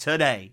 today.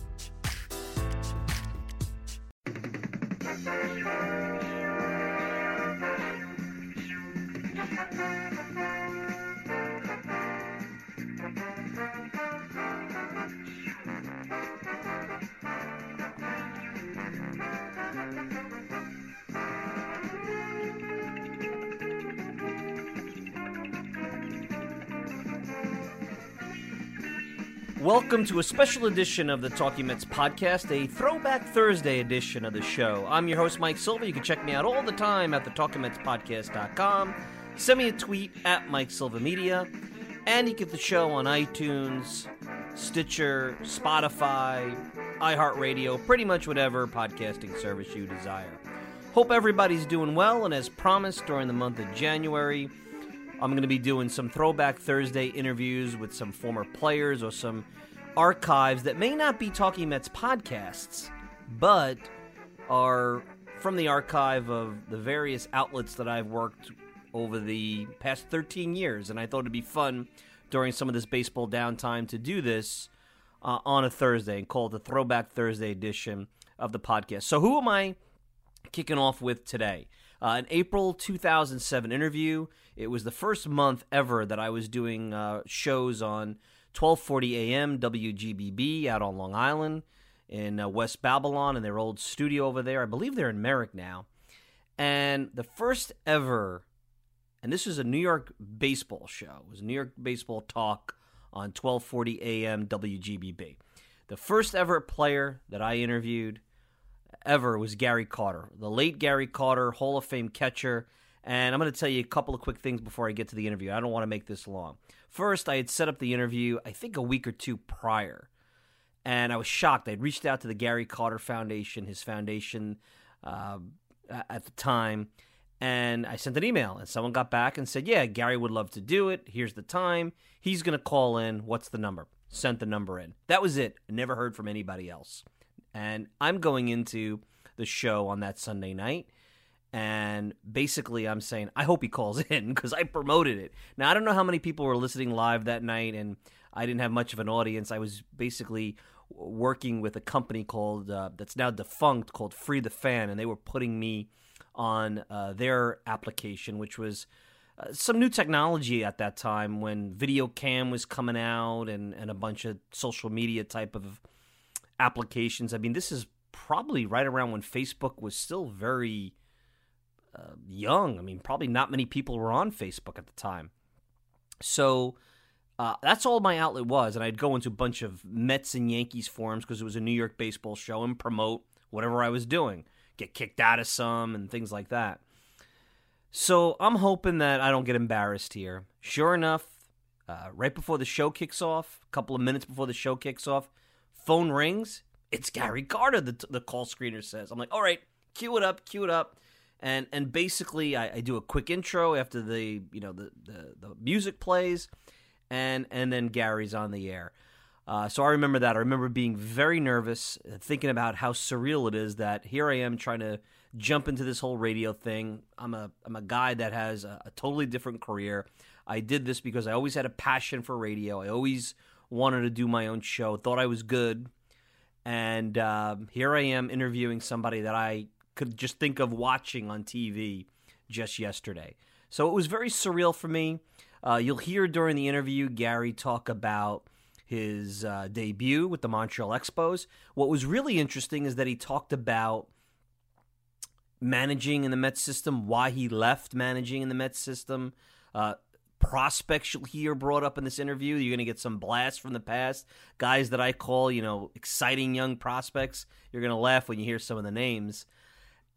Welcome to a special edition of the Talking Mets podcast, a Throwback Thursday edition of the show. I'm your host, Mike Silva. You can check me out all the time at the TalkingMetsPodcast.com. Send me a tweet at Mike Silva Media, and you get the show on iTunes, Stitcher, Spotify, iHeartRadio, pretty much whatever podcasting service you desire. Hope everybody's doing well, and as promised during the month of January, I'm going to be doing some Throwback Thursday interviews with some former players or some archives that may not be Talking Mets podcasts, but are from the archive of the various outlets that I've worked over the past 13 years. And I thought it'd be fun during some of this baseball downtime to do this uh, on a Thursday and call it the Throwback Thursday edition of the podcast. So, who am I kicking off with today? Uh, an April 2007 interview. It was the first month ever that I was doing uh, shows on 1240 AM WGBB out on Long Island in uh, West Babylon in their old studio over there. I believe they're in Merrick now. And the first ever, and this was a New York baseball show, it was New York Baseball Talk on 1240 AM WGBB. The first ever player that I interviewed ever was Gary Carter, the late Gary Carter, Hall of Fame catcher. And I'm going to tell you a couple of quick things before I get to the interview. I don't want to make this long. First, I had set up the interview, I think a week or two prior. And I was shocked. I'd reached out to the Gary Carter Foundation, his foundation uh, at the time, and I sent an email. And someone got back and said, Yeah, Gary would love to do it. Here's the time. He's going to call in. What's the number? Sent the number in. That was it. Never heard from anybody else. And I'm going into the show on that Sunday night. And basically, I'm saying, I hope he calls in because I promoted it. Now, I don't know how many people were listening live that night, and I didn't have much of an audience. I was basically working with a company called, uh, that's now defunct, called Free the Fan, and they were putting me on uh, their application, which was uh, some new technology at that time when video cam was coming out and, and a bunch of social media type of applications. I mean, this is probably right around when Facebook was still very uh, young. I mean, probably not many people were on Facebook at the time. So uh, that's all my outlet was. And I'd go into a bunch of Mets and Yankees forums because it was a New York baseball show and promote whatever I was doing, get kicked out of some and things like that. So I'm hoping that I don't get embarrassed here. Sure enough, uh, right before the show kicks off, a couple of minutes before the show kicks off, phone rings. It's Gary Carter, the, the call screener says. I'm like, all right, cue it up, cue it up. And and basically, I, I do a quick intro after the you know the, the, the music plays, and and then Gary's on the air. Uh, so I remember that. I remember being very nervous, thinking about how surreal it is that here I am trying to jump into this whole radio thing. I'm a I'm a guy that has a, a totally different career. I did this because I always had a passion for radio. I always wanted to do my own show. Thought I was good, and um, here I am interviewing somebody that I could just think of watching on TV just yesterday. So it was very surreal for me. Uh, you'll hear during the interview Gary talk about his uh, debut with the Montreal Expos. What was really interesting is that he talked about managing in the Mets system, why he left managing in the Mets system. Uh, prospects you'll hear brought up in this interview. You're going to get some blasts from the past, guys that I call, you know, exciting young prospects. You're going to laugh when you hear some of the names.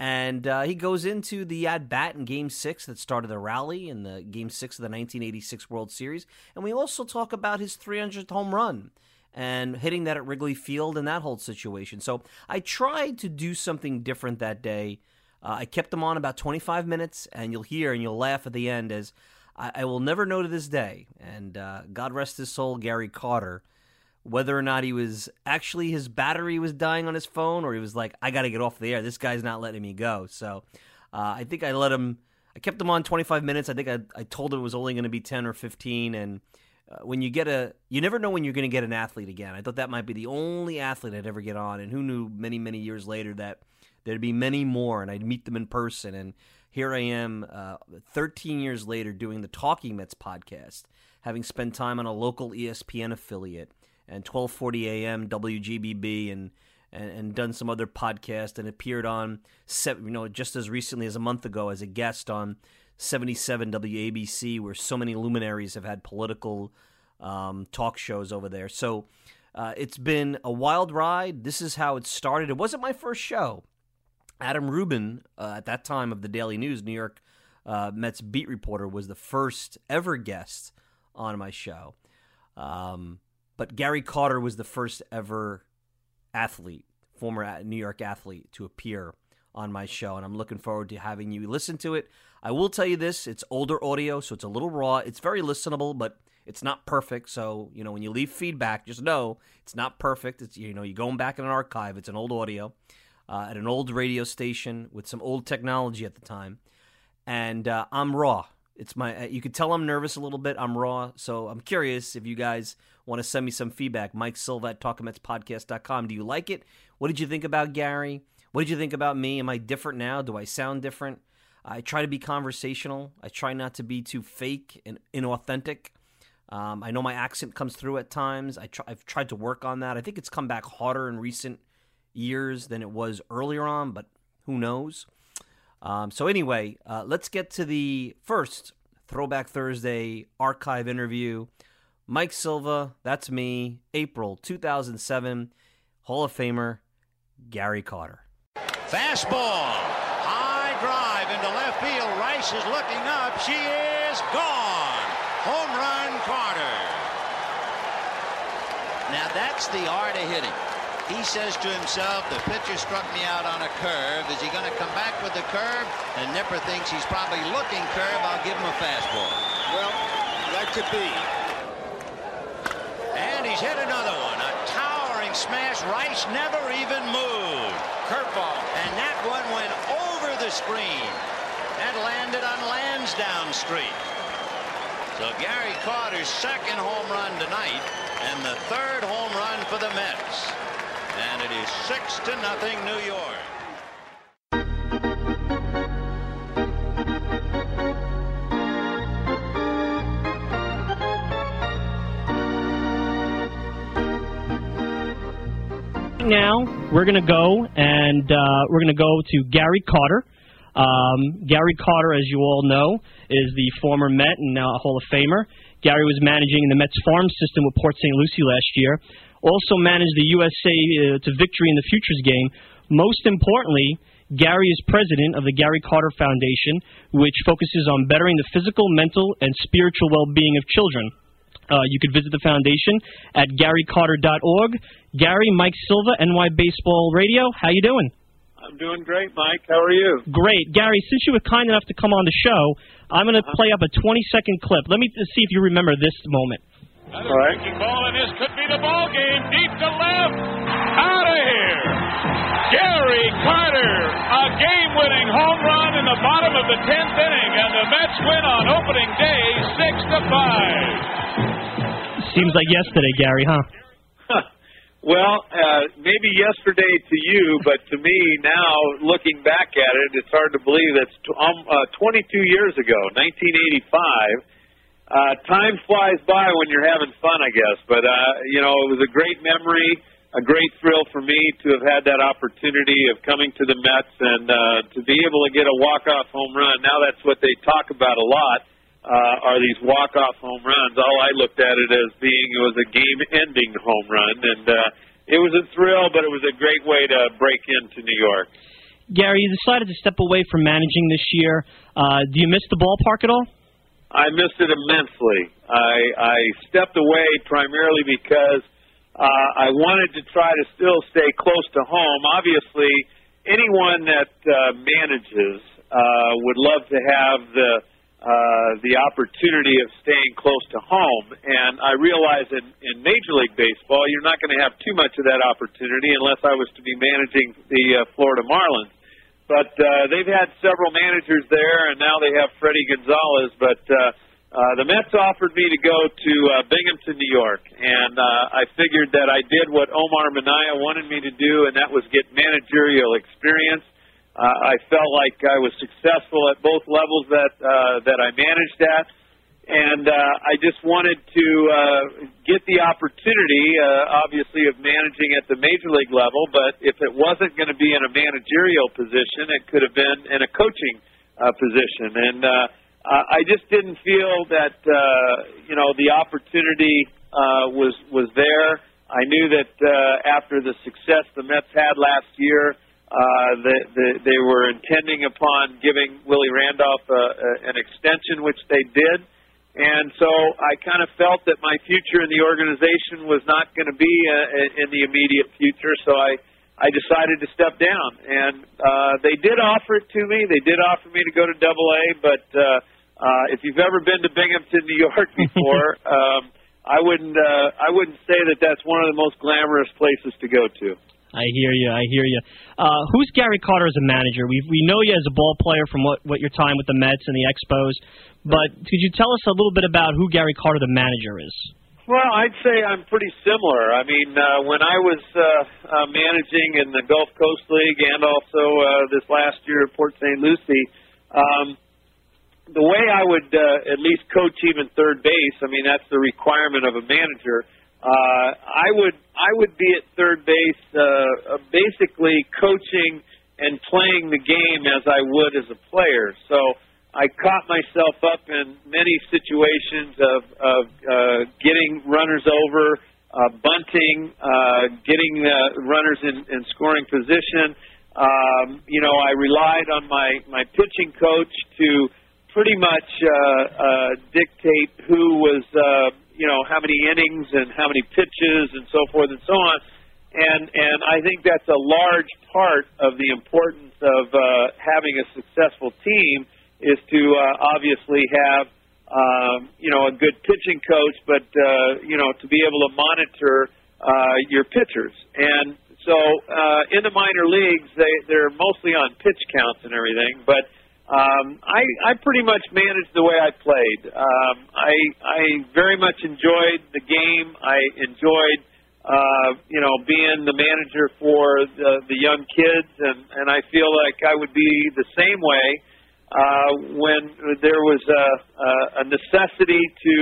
And uh, he goes into the at bat in Game Six that started the rally in the Game Six of the 1986 World Series, and we also talk about his 300th home run and hitting that at Wrigley Field in that whole situation. So I tried to do something different that day uh, I kept them on about 25 minutes, and you'll hear and you'll laugh at the end as I, I will never know to this day, and uh, God rest his soul, Gary Carter, whether or not he was actually his battery was dying on his phone or he was like, I got to get off the air. This guy's not letting me go. So uh, I think I let him, I kept him on 25 minutes. I think I, I told him it was only going to be 10 or 15. And uh, when you get a, you never know when you're going to get an athlete again. I thought that might be the only athlete I'd ever get on. And who knew many, many years later that There'd be many more, and I'd meet them in person. And here I am, uh, 13 years later, doing the Talking Mets podcast, having spent time on a local ESPN affiliate and 1240 AM WGBB and, and, and done some other podcasts and appeared on, you know, just as recently as a month ago as a guest on 77 WABC, where so many luminaries have had political um, talk shows over there. So uh, it's been a wild ride. This is how it started. It wasn't my first show. Adam Rubin, uh, at that time of the Daily News, New York uh, Mets beat reporter, was the first ever guest on my show. Um, but Gary Carter was the first ever athlete, former New York athlete, to appear on my show, and I'm looking forward to having you listen to it. I will tell you this: it's older audio, so it's a little raw. It's very listenable, but it's not perfect. So you know, when you leave feedback, just know it's not perfect. It's you know, you're going back in an archive. It's an old audio uh, at an old radio station with some old technology at the time, and uh, I'm raw. It's my. Uh, you could tell I'm nervous a little bit. I'm raw, so I'm curious if you guys want to send me some feedback. Mike Silva at TalkingMetsPodcast.com. Do you like it? What did you think about Gary? What did you think about me? Am I different now? Do I sound different? I try to be conversational. I try not to be too fake and inauthentic. Um, I know my accent comes through at times. I I've tried to work on that. I think it's come back harder in recent years than it was earlier on, but who knows? Um, so, anyway, uh, let's get to the first Throwback Thursday archive interview. Mike Silva, that's me, April 2007, Hall of Famer Gary Carter. Fastball, high drive into left field. Rice is looking up. She is gone. Home run, Carter. Now that's the art of hitting. He says to himself, the pitcher struck me out on a curve. Is he going to come back with the curve? And Nipper thinks he's probably looking curve. I'll give him a fastball. Well, that could be. And he's hit another one. A towering smash. Rice never even moved. Curveball. And that one went over the screen. That landed on Lansdowne Street. So Gary Carter's second home run tonight and the third home run for the Mets. And it is six to nothing New York. now we're going to go and uh, we're going to go to Gary Carter. Um, Gary Carter, as you all know, is the former Met and now a Hall of Famer. Gary was managing the Mets farm system with Port St. Lucie last year, also managed the USA uh, to victory in the Futures game. Most importantly, Gary is president of the Gary Carter Foundation, which focuses on bettering the physical, mental, and spiritual well-being of children. Uh, you could visit the foundation at garycarter.org. Gary, Mike Silva, NY Baseball Radio. How you doing? I'm doing great, Mike. How are you? Great. Gary, since you were kind enough to come on the show, I'm going to play up a 20-second clip. Let me see if you remember this moment. All right. Ball, and this could be the ball game. Deep to left. Out of here. Gary Carter, a game-winning home run in the bottom of the 10th inning, and the Mets win on opening day, six to five. Seems like yesterday, Gary, huh? Well, uh, maybe yesterday to you, but to me now, looking back at it, it's hard to believe that's t- um, uh, 22 years ago, 1985. Uh, time flies by when you're having fun, I guess. But uh, you know, it was a great memory, a great thrill for me to have had that opportunity of coming to the Mets and uh, to be able to get a walk-off home run. Now that's what they talk about a lot. Uh, are these walk-off home runs? All I looked at it as being it was a game-ending home run, and uh, it was a thrill, but it was a great way to break into New York. Gary, you decided to step away from managing this year. Uh, do you miss the ballpark at all? I missed it immensely. I, I stepped away primarily because uh, I wanted to try to still stay close to home. Obviously, anyone that uh, manages uh, would love to have the uh, the opportunity of staying close to home. And I realize in, in Major League Baseball, you're not going to have too much of that opportunity unless I was to be managing the uh, Florida Marlins. But uh, they've had several managers there, and now they have Fredi Gonzalez. But uh, uh, the Mets offered me to go to uh, Binghamton, New York, and uh, I figured that I did what Omar Minaya wanted me to do, and that was get managerial experience. Uh, I felt like I was successful at both levels that uh, that I managed at, and uh, I just wanted to uh, get the opportunity, uh, obviously, of managing at the major league level. But if it wasn't going to be in a managerial position, it could have been in a coaching uh, position, and uh, I just didn't feel that uh, you know the opportunity uh, was was there. I knew that uh, after the success the Mets had last year uh, the, the, they were intending upon giving Willie Randolph a, a, an extension, which they did. And so I kind of felt that my future in the organization was not going to be uh, in the immediate future, so I, I decided to step down. And uh, they did offer it to me. They did offer me to go to Double A, but uh, uh, if you've ever been to Binghamton, New York before, um, I wouldn't uh, I wouldn't say that that's one of the most glamorous places to go to. I hear you. I hear you. Uh, who's Gary Carter as a manager? We we know you as a ball player from what what your time with the Mets and the Expos, but could you tell us a little bit about who Gary Carter the manager is? Well, I'd say I'm pretty similar. I mean, uh, when I was uh, uh, managing in the Gulf Coast League and also uh, this last year at Port St. Lucie, um, the way I would uh, at least coach even third base, I mean, that's the requirement of a manager uh, I would I would be at third base, uh, uh, basically coaching and playing the game as I would as a player. So I caught myself up in many situations of of uh, getting runners over, uh, bunting, uh, getting uh, runners in, in scoring position. Um, you know, I relied on my my pitching coach to pretty much uh, uh, dictate who was. Uh, you know how many innings and how many pitches and so forth and so on. And and I think that's a large part of the importance of uh, having a successful team is to uh, obviously have um, you know a good pitching coach, but uh, you know to be able to monitor uh, your pitchers. And so uh, in the minor leagues, they they're mostly on pitch counts and everything, but um, I, I pretty much managed the way I played. Um, I, I very much enjoyed the game. I enjoyed, uh, you know, being the manager for the, the young kids, and, and I feel like I would be the same way uh, when there was a, a necessity to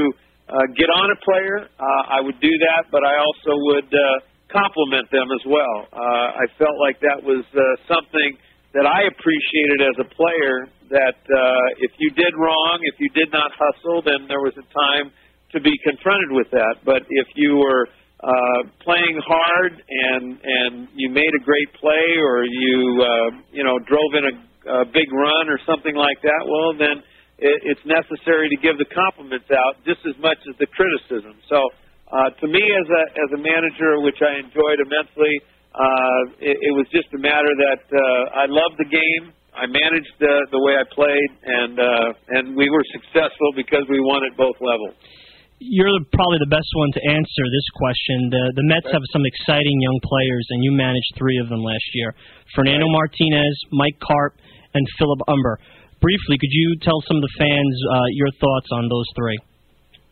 uh, get on a player. Uh, I would do that, but I also would uh, compliment them as well. Uh, I felt like that was uh, something that I appreciated as a player. That uh, if you did wrong, if you did not hustle, then there was a time to be confronted with that. But if you were uh, playing hard and and you made a great play, or you uh, you know drove in a, a big run or something like that, well then it, it's necessary to give the compliments out just as much as the criticism. So uh, to me, as a as a manager, which I enjoyed immensely, uh, it, it was just a matter that uh, I loved the game. I managed the the way I played, and uh, and we were successful because we won at both levels. You're probably the best one to answer this question. The the Mets have some exciting young players, and you managed three of them last year: Fernando Martinez, Mike Carp, and Philip Humber. Briefly, could you tell some of the fans uh, your thoughts on those three?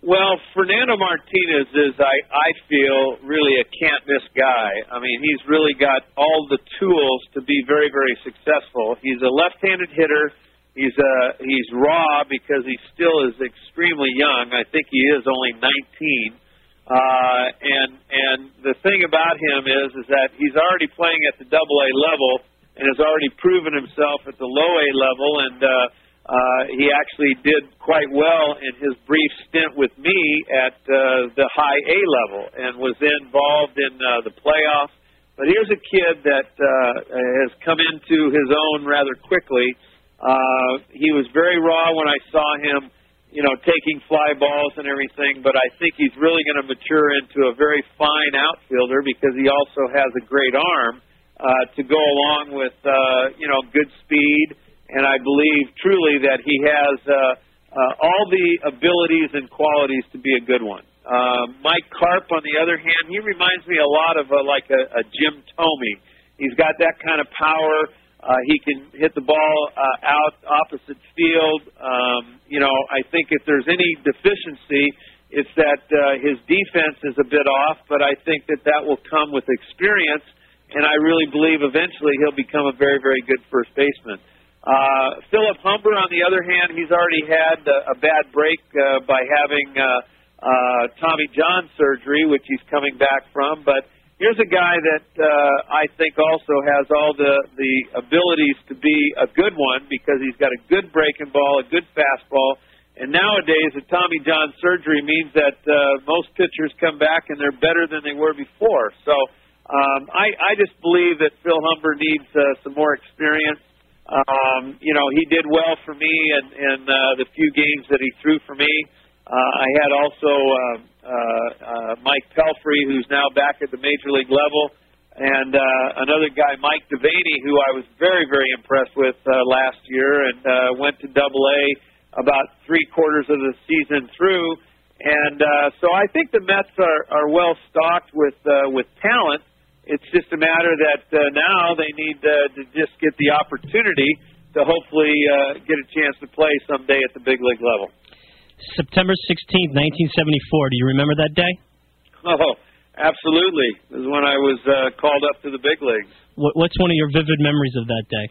Well, Fernando Martinez is, I, I feel, really a can't miss guy. I mean, he's really got all the tools to be very, very successful. He's a left handed hitter. He's uh he's raw because he still is extremely young. I think he is only 19. Uh, and and the thing about him is is that he's already playing at the Double A level and has already proven himself at the Low A level. And uh, uh, he actually did quite well in his brief stint with me at uh, the high A level and was involved in uh, the playoffs. But here's a kid that uh, has come into his own rather quickly. Uh, he was very raw when I saw him, you know, taking fly balls and everything. But I think he's really going to mature into a very fine outfielder because he also has a great arm uh, to go along with, uh, you know, good speed and I believe truly that he has uh, uh, all the abilities and qualities to be a good one. Uh, Mike Carp, on the other hand, he reminds me a lot of a, like a, a Jim Thome. He's got that kind of power. Uh, he can hit the ball uh, out opposite field. Um, you know, I think if there's any deficiency, it's that uh, his defense is a bit off, but I think that that will come with experience, and I really believe eventually he'll become a very, very good first baseman. Uh, Philip Humber, on the other hand, he's already had a, a bad break uh, by having uh, uh, Tommy John surgery, which he's coming back from. But here's a guy that uh, I think also has all the the abilities to be a good one because he's got a good breaking ball, a good fastball. And nowadays, a Tommy John surgery means that uh, most pitchers come back and they're better than they were before. So um, I, I just believe that Phil Humber needs uh, some more experience. Um, you know, he did well for me in, in uh, the few games that he threw for me. Uh, I had also uh, uh, uh, Mike Pelfrey, who's now back at the major league level, and uh, another guy, Mike Devaney, who I was very, very impressed with uh, last year, and uh, went to Double A about three quarters of the season through. And uh, so I think the Mets are, are well stocked with uh, with talent. It's just a matter that uh, now they need uh, to just get the opportunity to hopefully uh, get a chance to play someday at the big league level. September 16th, 1974. Do you remember that day? Oh, absolutely. It was when I was uh, called up to the big leagues. What, what's one of your vivid memories of that day?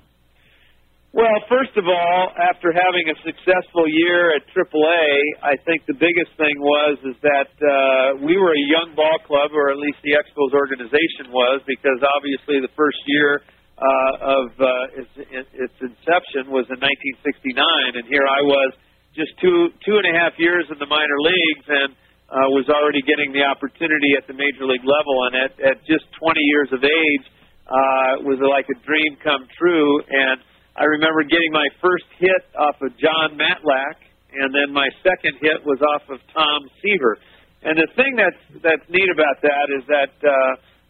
Well, first of all, after having a successful year at AAA, I think the biggest thing was is that uh, we were a young ball club, or at least the Expos organization was, because obviously the first year uh, of uh, its, its inception was in 1969, and here I was just two two and a half years in the minor leagues, and uh, was already getting the opportunity at the major league level, and at, at just 20 years of age, uh, was like a dream come true, and I remember getting my first hit off of Jon Matlack, and then my second hit was off of Tom Seaver. And the thing that's that's neat about that is that uh,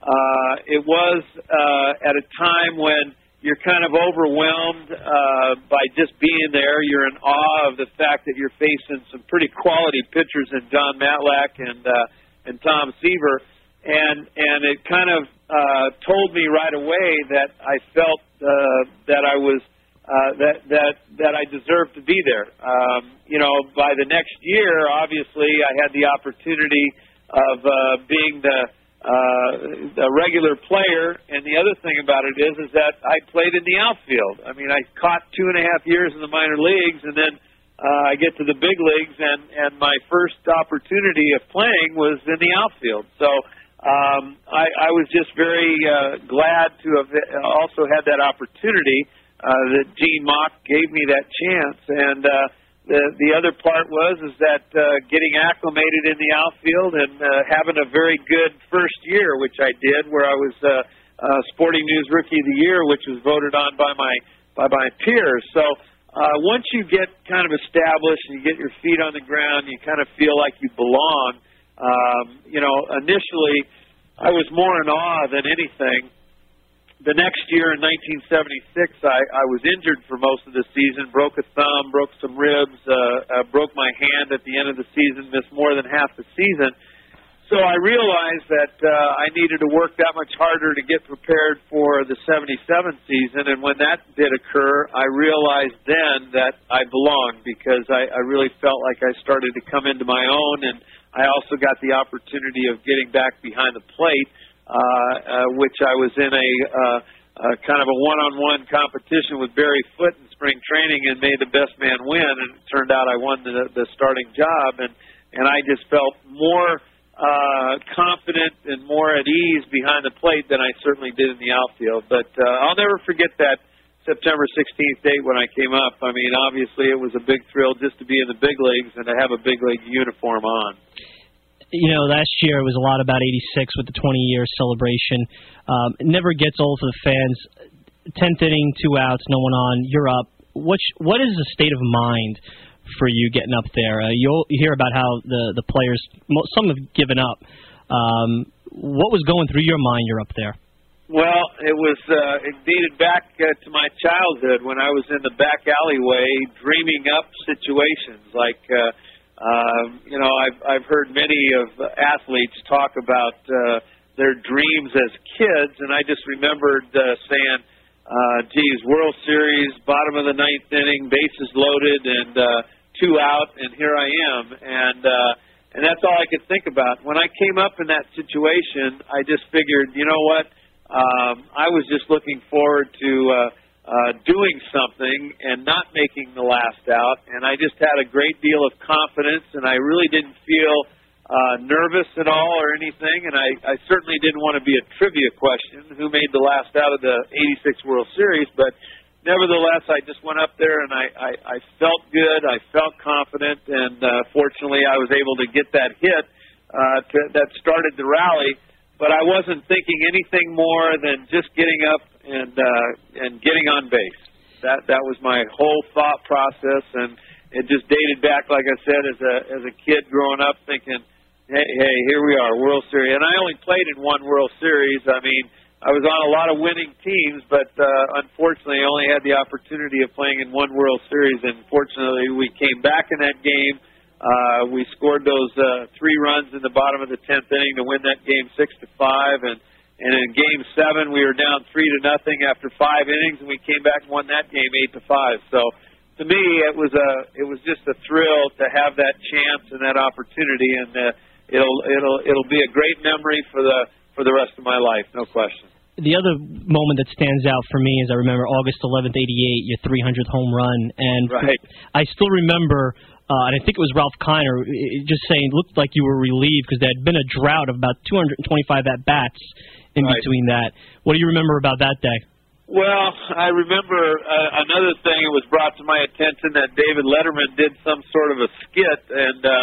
uh, it was uh, at a time when you're kind of overwhelmed uh, by just being there. You're in awe of the fact that you're facing some pretty quality pitchers in Jon Matlack and uh, and Tom Seaver, and and it kind of uh, told me right away that I felt uh, that I was uh, that that that I deserve to be there. Um, you know, by the next year, obviously, I had the opportunity of uh, being the uh, a regular player, and the other thing about it is, is that I played in the outfield. I mean, I caught two and a half years in the minor leagues, and then uh, I get to the big leagues, and and my first opportunity of playing was in the outfield. So um, I, I was just very uh, glad to have also had that opportunity uh, that Gene Mauch gave me that chance. And uh, the the other part was is that uh, getting acclimated in the outfield and uh, having a very good first year, which I did, where I was uh, uh, Sporting News Rookie of the Year, which was voted on by my by my peers. So. Uh, once you get kind of established and you get your feet on the ground, you kind of feel like you belong. Um, you know, initially I was more in awe than anything. The next year in 1976, I, I was injured for most of the season, broke a thumb, broke some ribs, uh, uh, broke my hand at the end of the season, missed more than half the season. So I realized that uh, I needed to work that much harder to get prepared for the 77 season. And when that did occur, I realized then that I belonged because I, I really felt like I started to come into my own and I also got the opportunity of getting back behind the plate, which I was in a uh, uh, kind of a one-on-one competition with Barry Foote in spring training and made the best man win. And it turned out I won the, the starting job, and and I just felt more uh, confident and more at ease behind the plate than I certainly did in the outfield. But uh, I'll never forget that September 16th date when I came up. I mean, obviously it was a big thrill just to be in the big leagues and to have a big league uniform on. You know, last year it was a lot about 86 with the 20 year celebration. Um, it never gets old for the fans. 10th inning, two outs, no one on, you're up. What, what is the state of mind for you getting up there? Uh, you'll hear about how the, the players, some have given up. Um, what was going through your mind? You're up there. Well, it was uh, it dated back uh, to my childhood when I was in the back alleyway dreaming up situations like uh, um, you know I've I've heard many of athletes talk about uh, their dreams as kids, and I just remembered uh, saying, uh, "Geez, World Series, bottom of the ninth inning, bases loaded, and uh, two out, and here I am." And uh, and that's all I could think about. When I came up in that situation, I just figured, you know what? Um, I was just looking forward to uh, uh, doing something and not making the last out, and I just had a great deal of confidence, and I really didn't feel uh, nervous at all or anything, and I, I certainly didn't want to be a trivia question who made the last out of the 86 World Series, but nevertheless, I just went up there and I, I, I felt good, I felt confident, and uh, fortunately, I was able to get that hit uh, to, that started the rally. But I wasn't thinking anything more than just getting up and uh, and getting on base. That that was my whole thought process, and it just dated back, like I said, as a as a kid growing up, thinking, hey, hey, here we are, World Series. And I only played in one World Series. I mean, I was on a lot of winning teams, but uh, unfortunately, I only had the opportunity of playing in one World Series. And fortunately, we came back in that game uh, we scored those uh, three runs in the bottom of the tenth inning to win that game six to five, and and in game seven we were down three to nothing after five innings, and we came back and won that game eight to five. So to me, it was a it was just a thrill to have that chance and that opportunity, and uh, it'll it'll it'll be a great memory for the for the rest of my life, no question. The other moment that stands out for me is I remember August 11th, 88, your 300th home run, and right. I still remember uh, and I think it was Ralph Kiner just saying it looked like you were relieved because there had been a drought of about 225 at bats in right. between that. What do you remember about that day? Well, I remember uh, another thing. It was brought to my attention that David Letterman did some sort of a skit and uh,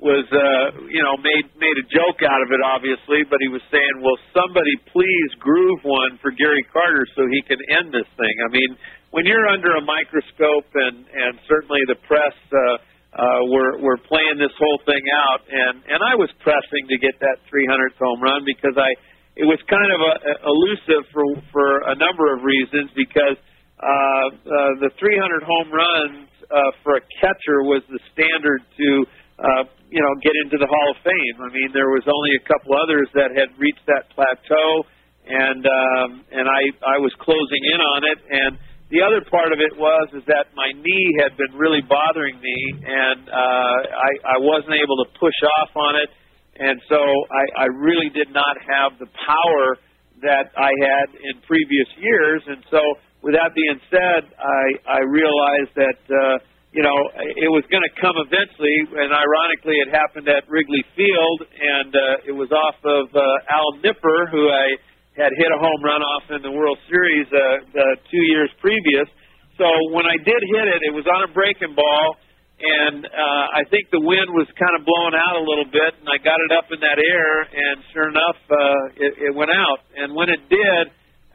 was, uh, you know, made made a joke out of it, obviously. But he was saying, "Will somebody please groove one for Gary Carter so he can end this thing?" I mean, when you're under a microscope and and certainly the press. Uh, uh, we're we're playing this whole thing out, and and I was pressing to get that 300th home run because I it was kind of a, a elusive for for a number of reasons because uh, uh, the 300 home runs uh, for a catcher was the standard to uh, you know get into the Hall of Fame. I mean, there was only a couple others that had reached that plateau, and um, and I I was closing in on it and the other part of it was is that my knee had been really bothering me, and uh, I, I wasn't able to push off on it, and so I, I really did not have the power that I had in previous years. And so, with that being said, I, I realized that uh, you know, it was going to come eventually, and ironically, it happened at Wrigley Field, and uh, it was off of uh, Al Nipper, who I had hit a home run off in the World Series uh, uh, two years previous. So when I did hit it, it was on a breaking ball, and uh, I think the wind was kind of blowing out a little bit, and I got it up in that air, and sure enough, uh, it, it went out. And when it did,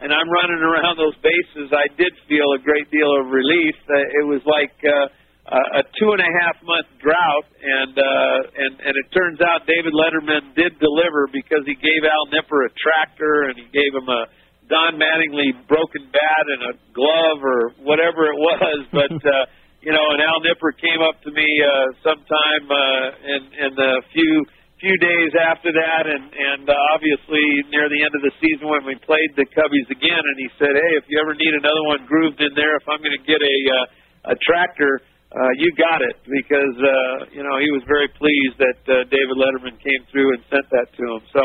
and I'm running around those bases, I did feel a great deal of relief. Uh, it was like uh, a two and a half month drought, and uh, and and it turns out David Letterman did deliver because he gave Al Nipper a tractor and he gave him a Don Mattingly broken bat and a glove or whatever it was, but. uh, you know, and Al Nipper came up to me uh, sometime uh, in, in the few few days after that, and and uh, obviously near the end of the season when we played the Cubbies again, and he said, "Hey, if you ever need another one grooved in there, if I'm going to get a uh, a tractor, uh, you got it because uh, you know he was very pleased that uh, David Letterman came through and sent that to him. So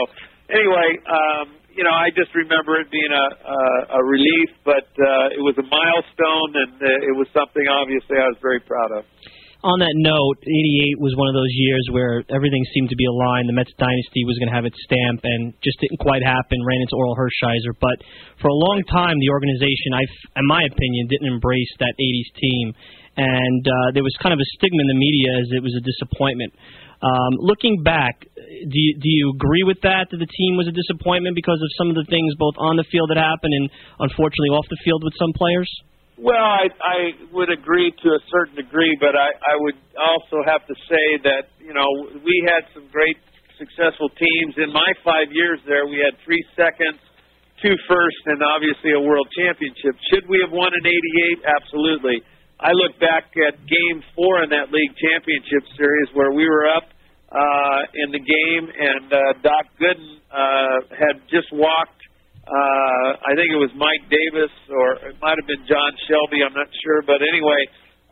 anyway, um, you know I just remember it being a a, a relief, but uh, it was a milestone and uh, it was something obviously I was very proud of. On that note, 88 was one of those years where everything seemed to be aligned. The Mets dynasty was going to have its stamp, and just didn't quite happen. Ran into Orel Hershiser, but for a long time, the organization, I, in my opinion, didn't embrace that 80s team and uh, there was kind of a stigma in the media as it was a disappointment. Um, looking back, do you, do you agree with that that the team was a disappointment because of some of the things both on the field that happened and unfortunately off the field with some players? Well, I, I would agree to a certain degree, but I, I would also have to say that you know we had some great successful teams. In my five years there, we had three seconds, two firsts, and obviously a world championship. Should we have won in '88? Absolutely. I look back at Game Four in that league championship series where we were up uh, in the game, and uh, Doc Gooden uh, had just walked. Uh, I think it was Mike Davis, or it might have been John Shelby. I'm not sure, but anyway,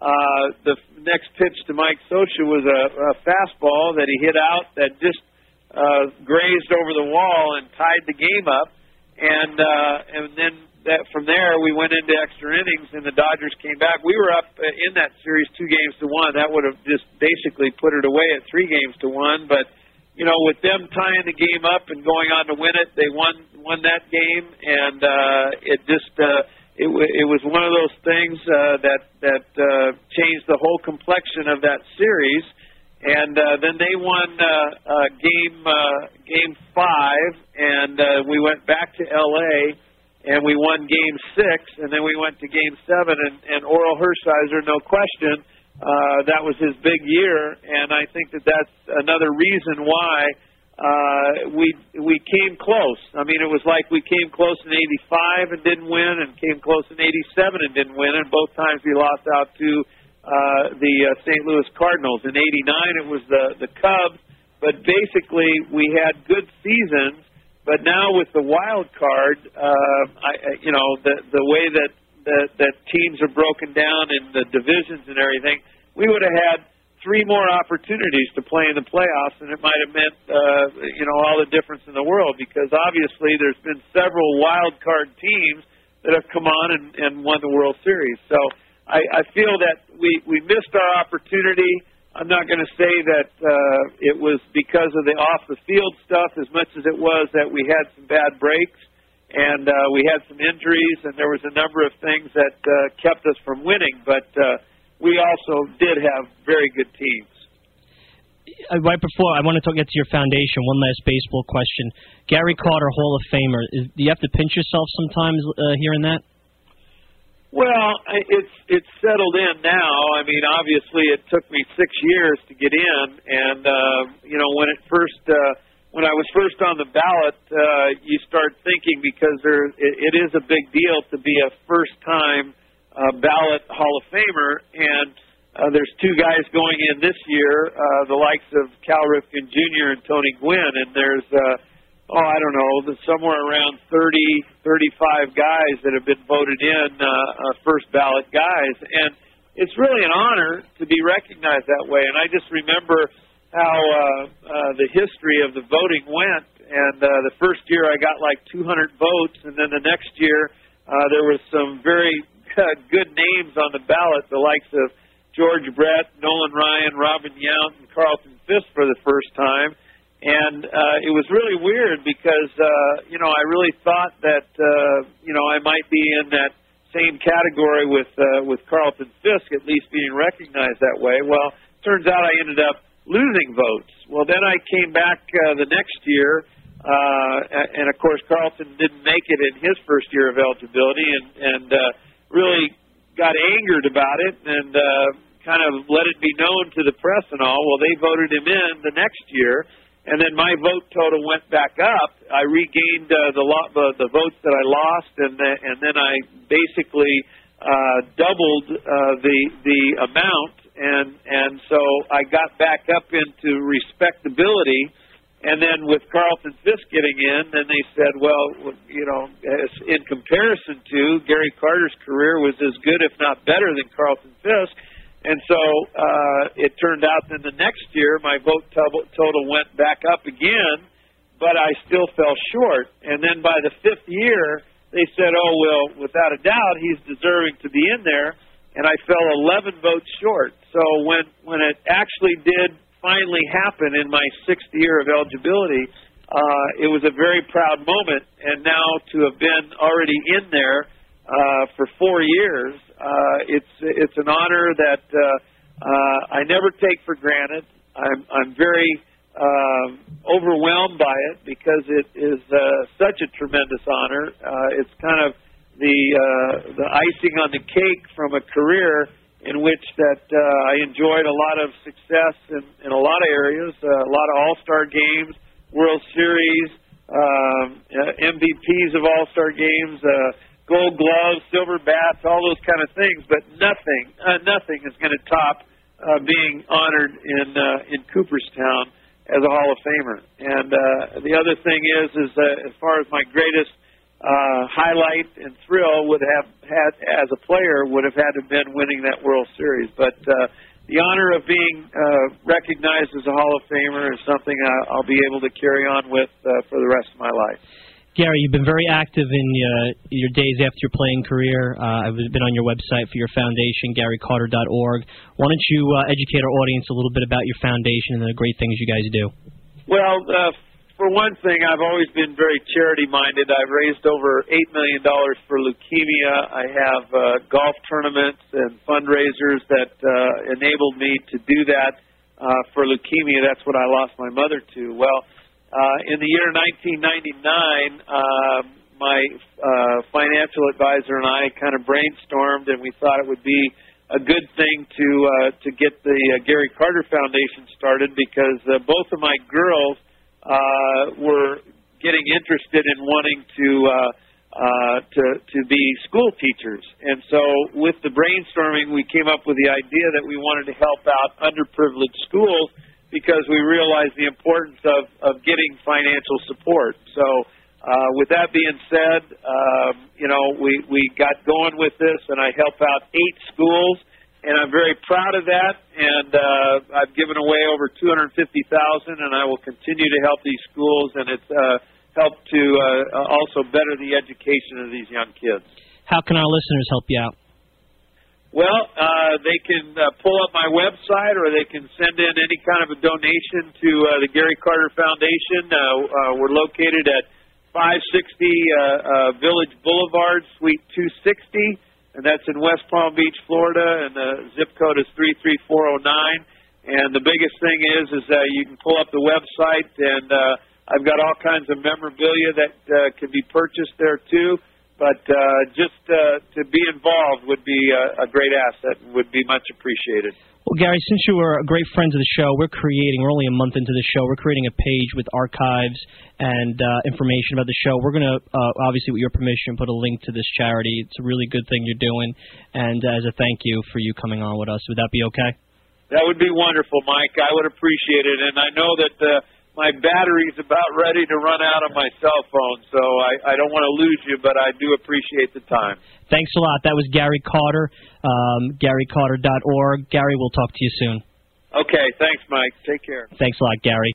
uh, the next pitch to Mike Scioscia was a, a fastball that he hit out that just uh, grazed over the wall and tied the game up, and uh, and then that from there we went into extra innings and the Dodgers came back. We were up uh, in that series two games to one. That would have just basically put it away at three games to one. But you know, with them tying the game up and going on to win it, they won won that game, and uh, it just uh, it it was one of those things uh, that that uh, changed the whole complexion of that series. And uh, then they won uh, uh, game uh, game five, and uh, we went back to L.A and we won Game Six, and then we went to Game Seven, and, and Orel Hershiser, no question, uh, that was his big year, and I think that that's another reason why uh, we we came close. I mean, it was like we came close in '85 and didn't win, and came close in '87 and didn't win, and both times we lost out to uh, the uh, St. Louis Cardinals. In '89, it was the the Cubs, but basically we had good seasons but now with the wild card, uh, I, you know, the the way that that, that teams are broken down in the divisions and everything, we would have had three more opportunities to play in the playoffs, and it might have meant, uh, you know, all the difference in the world. Because obviously, there's been several wild card teams that have come on and, and won the World Series. So I, I feel that we we missed our opportunity I'm not going to say that uh, it was because of the off the field stuff as much as it was that we had some bad breaks and uh, we had some injuries and there was a number of things that uh, kept us from winning. But uh, we also did have very good teams. Uh, right before I want to talk, get to your foundation. One last baseball question: Gary Carter, Hall of Famer. Is, do you have to pinch yourself sometimes uh, hearing that? Well, it's it's settled in now. I mean, obviously, it took me six years to get in, and uh, you know, when it first uh, when I was first on the ballot, uh, you start thinking because there it, it is a big deal to be a first time uh, ballot Hall of Famer, and uh, there's two guys going in this year, uh, the likes of Cal Ripken Jr. and Tony Gwynn, and there's uh, oh, I don't know, somewhere around 30, 35 guys that have been voted in uh, uh, first ballot guys, and it's really an honor to be recognized that way. And I just remember how uh, uh, the history of the voting went. And uh, the first year I got like 200 votes, and then the next year uh, there was some very good names on the ballot, the likes of George Brett, Nolan Ryan, Robin Yount, and Carlton Fisk for the first time. And uh, it was really weird because uh, you know I really thought that uh, you know I might be in that same category with uh, with Carlton Fisk, at least being recognized that way. Well, turns out I ended up losing votes. Well, then I came back uh, the next year, uh, and of course Carlton didn't make it in his first year of eligibility, and and uh, really got angered about it, and uh, kind of let it be known to the press and all. Well, they voted him in the next year and then my vote total went back up. I regained uh, the, lo- the the votes that I lost, and then and then I basically uh, doubled uh, the the amount, and and so I got back up into respectability. And then with Carlton Fisk getting in, then they said, well, you know, in comparison to Gary Carter's career was as good, if not better, than Carlton Fisk and so uh, it turned out that the next year my vote total went back up again, but I still fell short. And then by the fifth year, they said, oh, well, without a doubt, he's deserving to be in there. And I fell 11 votes short. So when, when it actually did finally happen in my sixth year of eligibility, uh, it was a very proud moment. And now to have been already in there uh, for four years. Uh, it's it's an honor that uh, uh, I never take for granted. I'm I'm very uh, overwhelmed by it because it is uh, such a tremendous honor. Uh, it's kind of the uh, the icing on the cake from a career in which that uh, I enjoyed a lot of success in, in a lot of areas, uh, a lot of All Star games, World Series, um, uh, MVPs of All Star games. Uh, gold gloves, silver bats, all those kind of things. But nothing, uh, nothing is going to top uh, being honored in uh, in Cooperstown as a Hall of Famer. And uh, the other thing is, is uh, as far as my greatest uh, highlight and thrill would have had as a player would have had to been winning that World Series. But uh, the honor of being uh, recognized as a Hall of Famer is something I, I'll be able to carry on with uh, for the rest of my life. Gary, you've been very active in uh, your days after your playing career. Uh, I've been on your website for your foundation, GaryCarter.org. Why don't you uh, educate our audience a little bit about your foundation and the great things you guys do? Well, uh, for one thing, I've always been very charity minded. I've raised over $8 million for leukemia. I have uh, golf tournaments and fundraisers that uh, enabled me to do that uh, for leukemia. That's what I lost my mother to. Well, uh, in the year 1999, uh, my uh, financial advisor and I kind of brainstormed, and we thought it would be a good thing to uh, to get the uh, Gary Carter Foundation started because uh, both of my girls uh, were getting interested in wanting to uh, uh, to to be school teachers, and so with the brainstorming, we came up with the idea that we wanted to help out underprivileged schools because we realize the importance of, of getting financial support. So, uh, with that being said, um, you know, we, we got going with this, and I help out eight schools, and I'm very proud of that. And uh, I've given away over 250,000, and I will continue to help these schools, and it's uh, helped to uh, also better the education of these young kids. How can our listeners help you out? Well, uh, they can uh, pull up my website or they can send in any kind of a donation to uh, the Gary Carter Foundation. Uh, uh, we're located at 560 uh, uh, Village Boulevard, Suite 260, and that's in West Palm Beach, Florida, and the zip code is 33409. And the biggest thing is, is that you can pull up the website, and uh, I've got all kinds of memorabilia that uh, can be purchased there too but uh, just uh, to be involved would be a, a great asset and would be much appreciated. Well, Gary, since you are great friends of the show, we're creating, we're only a month into the show, we're creating a page with archives and uh, information about the show. We're going to, uh, obviously, with your permission, put a link to this charity. It's a really good thing you're doing. And as a thank you for you coming on with us, would that be okay? That would be wonderful, Mike. I would appreciate it. And I know that. My battery's about ready to run out of my cell phone, so I, I don't want to lose you, but I do appreciate the time. Thanks a lot. That was Gary Carter, um, GaryCarter.org. Gary, we'll talk to you soon. Okay, thanks, Mike. Take care. Thanks a lot, Gary.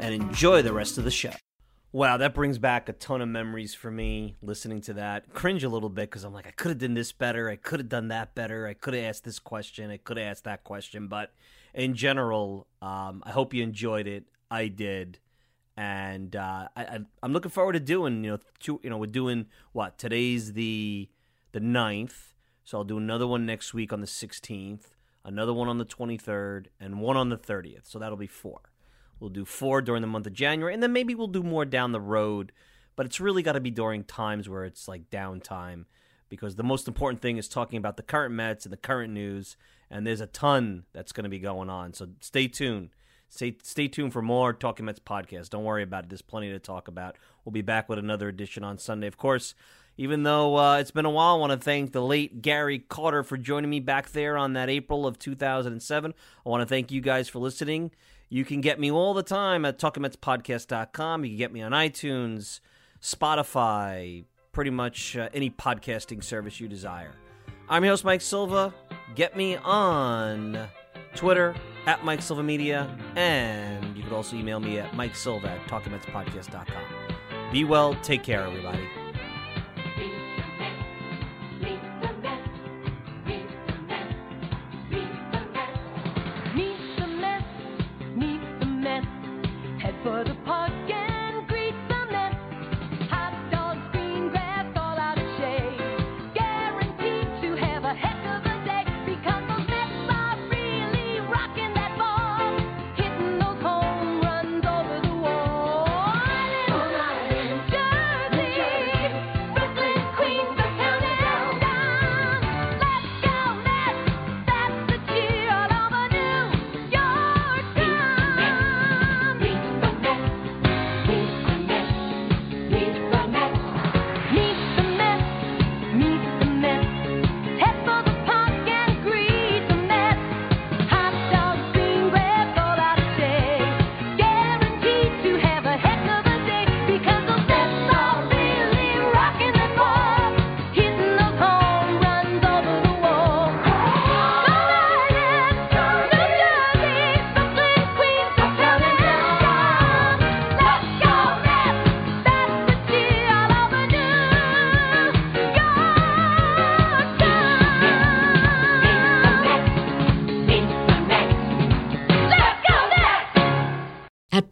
and enjoy the rest of the show. Wow, that brings back a ton of memories for me listening to that. Cringe a little bit because I'm like, I could have done this better. I could have done that better. I could have asked this question. I could have asked that question. But in general, um, I hope you enjoyed it. I did. And uh, I, am looking forward to doing, you know, two, you know, we're doing what? Today's the the 9th. So I'll do another one next week on the 16th, another one on the 23rd, and one on the 30th. So that'll be four. We'll do four during the month of January, and then maybe we'll do more down the road. But it's really got to be during times where it's like downtime because the most important thing is talking about the current Mets and the current news. And there's a ton that's going to be going on. So stay tuned. Stay, stay tuned for more Talking Mets podcast. Don't worry about it. There's plenty to talk about. We'll be back with another edition on Sunday. Of course, even though uh, it's been a while, I want to thank the late Gary Carter for joining me back there on that April of 2007. I want to thank you guys for listening. You can get me all the time at talkingmetspodcast.com. You can get me on iTunes, Spotify, pretty much uh, any podcasting service you desire. I'm your host, Mike Silva. Get me on Twitter at Mike Silva Media, and you can also email me at Mike Silva at talkingmetspodcast.com. Be well, take care, everybody.